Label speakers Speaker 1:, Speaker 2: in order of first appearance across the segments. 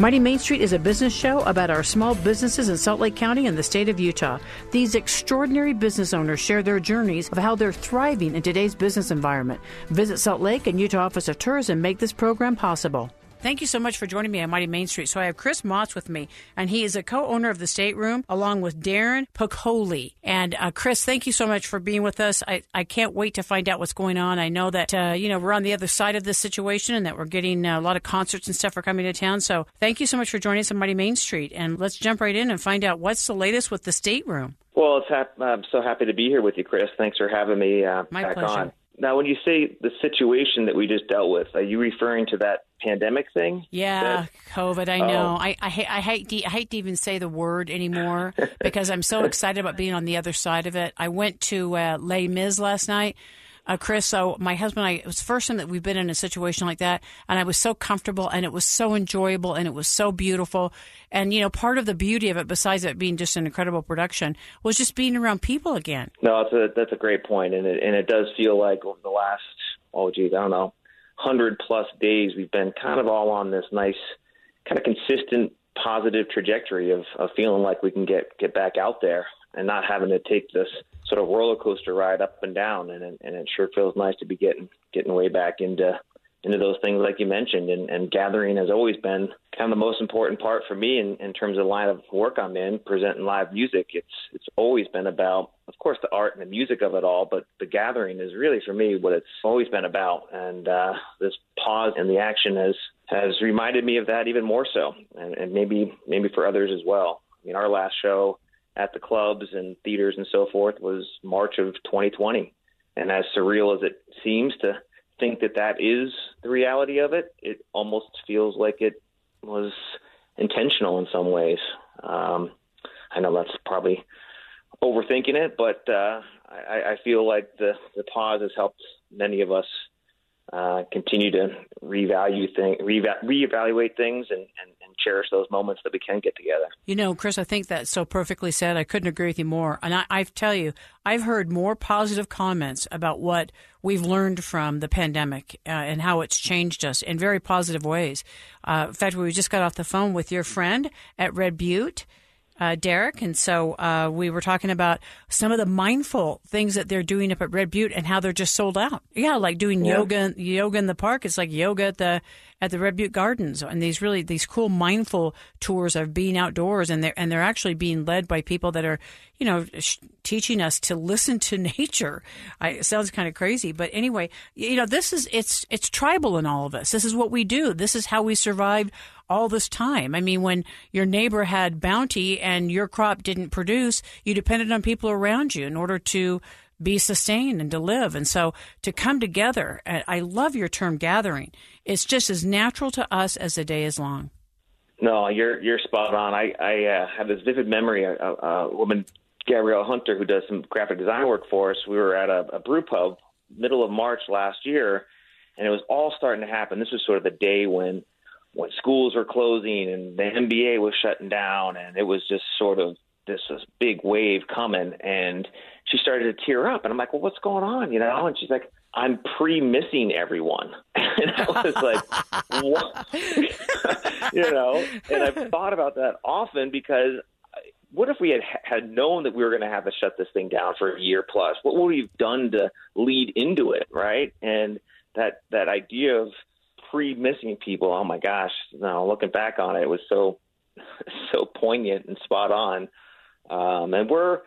Speaker 1: Mighty Main Street is a business show about our small businesses in Salt Lake County and the state of Utah. These extraordinary business owners share their journeys of how they're thriving in today's business environment. Visit Salt Lake and Utah Office of Tourism make this program possible. Thank you so much for joining me on Mighty Main Street. So I have Chris Mautz with me, and he is a co-owner of the Stateroom, along with Darin Piccoli. And uh, Chris, thank you so much for being with us. I, I can't wait to find out what's going on. I know that uh, you know we're on the other side of this situation, and that we're getting uh, a lot of concerts and stuff are coming to town. So thank you so much for joining us on Mighty Main Street, and let's jump right in and find out what's the latest with the Stateroom.
Speaker 2: Well, hap- I'm so happy to be here with you, Chris. Thanks for having me uh,
Speaker 1: My
Speaker 2: back
Speaker 1: pleasure.
Speaker 2: on. Now, when you say the situation that we just dealt with, are you referring to that pandemic thing?
Speaker 1: Yeah,
Speaker 2: That-
Speaker 1: COVID. I know.
Speaker 2: Oh.
Speaker 1: I I, ha- I hate to, I hate to even say the word anymore because I'm so excited about being on the other side of it. I went to uh, Les Mis last night. Uh, Chris, so my husband and I, it was the first time that we've been in a situation like that. And I was so comfortable and it was so enjoyable and it was so beautiful. And, you know, part of the beauty of it, besides it being just an incredible production, was just being around people again.
Speaker 2: No, that's a that's a great point, and it and it does feel like over the last oh geez, I don't know, hundred plus days, we've been kind of all on this nice, kind of consistent positive trajectory of of feeling like we can get get back out there and not having to take this sort of roller coaster ride up and down, and it, and it sure feels nice to be getting getting way back into into those things like you mentioned and, and gathering has always been kind of the most important part for me in, in terms of the line of work I'm in, presenting live music. It's it's always been about of course the art and the music of it all, but the gathering is really for me what it's always been about. And uh, this pause in the action has has reminded me of that even more so and, and maybe maybe for others as well. I mean our last show at the clubs and theaters and so forth was March of 2020. And as surreal as it seems to think that that is the reality of it, it almost feels like it was intentional in some ways. Um, I know that's probably overthinking it, but uh, I, I feel like the, the pause has helped many of us uh, continue to revalue thing, reva- reevaluate things and, and, and cherish those moments that we can get together.
Speaker 1: You know, Chris, I think that's so perfectly said. I couldn't agree with you more. And I, I tell you, I've heard more positive comments about what we've learned from the pandemic uh, and how it's changed us in very positive ways. Uh, in fact, we just got off the phone with your friend at Red Butte. Uh, Derek, and so uh, we were talking about some of the mindful things that they're doing up at Red Butte and how they're just sold out. Yeah, like doing
Speaker 2: Yeah.
Speaker 1: yoga, yoga in the park. It's like yoga at the at the Red Butte Gardens, and these really these cool mindful tours of being outdoors, and they're and they're actually being led by people that are, you know, sh- teaching us to listen to nature. I, it sounds kind of crazy, but anyway, you know, this is it's it's tribal in all of us. This is what we do. This is how we survived all this time. I mean, when your neighbor had bounty and your crop didn't produce, you depended on people around you in order to be sustained and to live. And so to come together, I love your term gathering. It's just as natural to us as the day is long.
Speaker 2: No, you're you're spot on. I I uh, have this vivid memory. A, a, woman, Gabrielle Hunter, who does some graphic design work for us. We were at a, a brew pub middle of March last year, and it was all starting to happen. This was sort of the day when when schools were closing and the NBA was shutting down, and it was just sort of this, this big wave coming. And she started to tear up, and I'm like, "Well, what's going on?" You know? And she's like, I'm pre-missing everyone. and I was like, what? you know, and I've thought about that often because what if we had had known that we were going to have to shut this thing down for a year plus? What would we have done to lead into it, right? And that that idea of pre-missing people, oh my gosh, now looking back on it, it was so so poignant and spot on. Um, and we're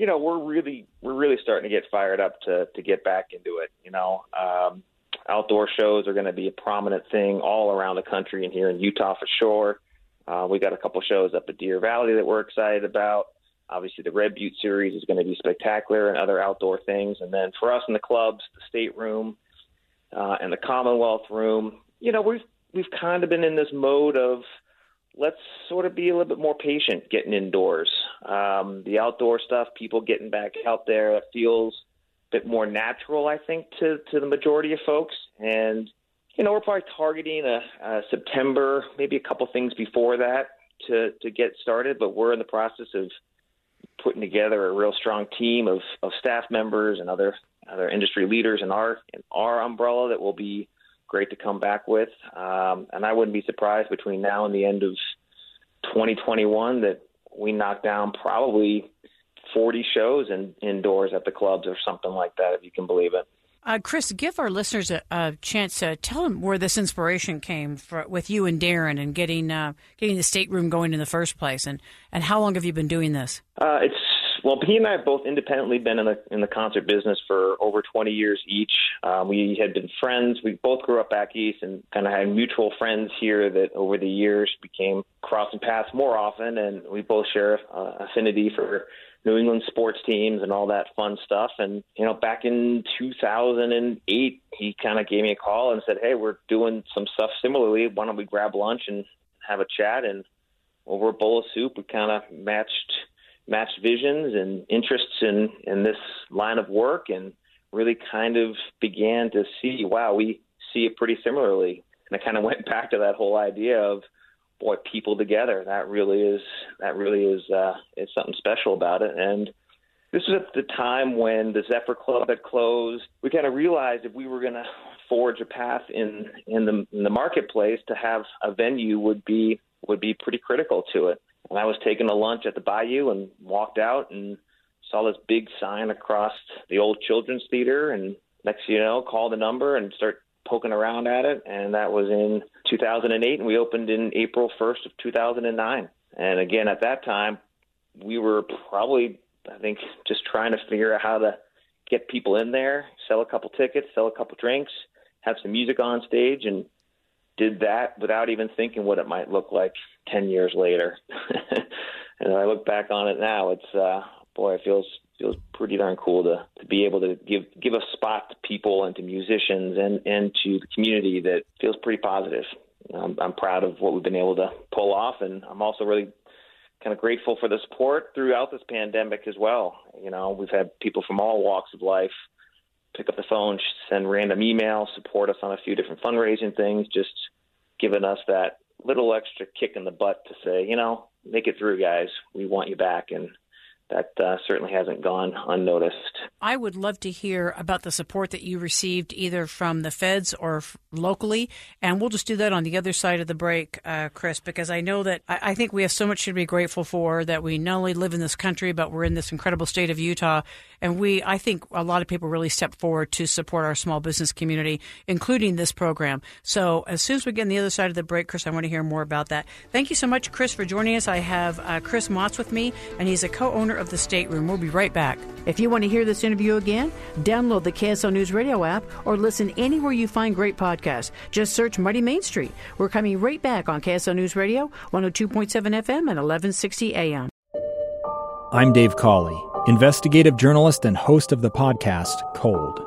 Speaker 2: you know, we're really we're really starting to get fired up to to get back into it. You know, um, outdoor shows are going to be a prominent thing all around the country and here in Utah for sure. Uh, we got a couple shows up at Deer Valley that we're excited about. Obviously, the Red Butte series is going to be spectacular and other outdoor things. And then for us in the clubs, the state room uh, and the Commonwealth room, you know, we've we've kind of been in this mode of let's sort of be a little bit more patient getting indoors. Um, the outdoor stuff, people getting back out there, it feels a bit more natural, I think, to to the majority of folks. And you know, we're probably targeting a, a September, maybe a couple things before that to to get started. But we're in the process of putting together a real strong team of, of staff members and other other industry leaders in our in our umbrella that will be great to come back with. Um, and I wouldn't be surprised between now and the end of 2021 that we knock down probably 40 shows in, indoors at the clubs or something like that, if you can believe it.
Speaker 1: Uh, Chris, give our listeners a, a, chance to tell them where this inspiration came for, with you and Darin and getting uh, getting the stateroom going in the first place, and, and how long have you been doing this?
Speaker 2: Uh, it's well, he and I have both independently been in the in the concert business for over 20 years each. Um, we had been friends. We both grew up back east and kind of had mutual friends here that over the years became crossing paths more often, and we both share uh, affinity for New England sports teams and all that fun stuff. And you know, back in 2008, he kind of gave me a call and said, "Hey, we're doing some stuff similarly. Why don't we grab lunch and have a chat?" And over a bowl of soup, we kind of matched matched visions and interests in in this line of work, and really kind of began to see, wow, we see it pretty similarly. And I kind of went back to that whole idea of boy, people together. That really is that really is uh, is something special about it. And this was at the time when the Zephyr Club had closed. We kind of realized if we were going to forge a path in in the in the marketplace to have a venue would be would be pretty critical to it. And I was taking a lunch at the Bayou and walked out and saw this big sign across the old children's theater. And next you know called the number and start poking around at it. And that was in 2008 and we opened in April 1st of 2009 and again at that time we were probably I think just trying to figure out how to get people in there sell a couple tickets sell a couple drinks have some music on stage. And did that without even thinking what it might look like 10 years later. and I look back on it now, it's, uh, boy, it feels, feels pretty darn cool to, to be able to give, give a spot to people and to musicians and, and to the community that feels pretty positive. I'm, I'm proud of what we've been able to pull off. And I'm also really kind of grateful for the support throughout this pandemic as well. You know, we've had people from all walks of life pick up the phone, send random emails, support us on a few different fundraising things, just giving us that little extra kick in the butt to say, you know, make it through, guys. We want you back. And that uh, certainly hasn't gone unnoticed.
Speaker 1: I would love to hear about the support that you received either from the feds or f- locally, and we'll just do that on the other side of the break, uh, Chris, because I know that I-, I think we have so much to be grateful for that we not only live in this country, but we're in this incredible state of Utah, and we I think a lot of people really stepped forward to support our small business community, including this program. So as soon as we get on the other side of the break, Chris, I want to hear more about that. Thank you so much, Chris, for joining us. I have uh, Chris Mautz with me, and he's a co-owner of the Stateroom. We'll be right back. If you want to hear this interview again, download the KSL News Radio app or listen anywhere you find great podcasts. Just search Mighty Main Street. We're coming right back on KSL News Radio, 102.7 FM and 1160 AM.
Speaker 3: I'm Dave Cawley, investigative journalist and host of the podcast Cold.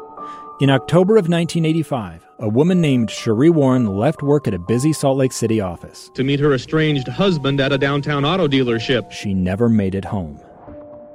Speaker 3: In October of 1985, a woman named Sheree Warren left work at a busy Salt Lake City office
Speaker 4: to meet her estranged husband at a downtown auto dealership.
Speaker 3: She never made it home.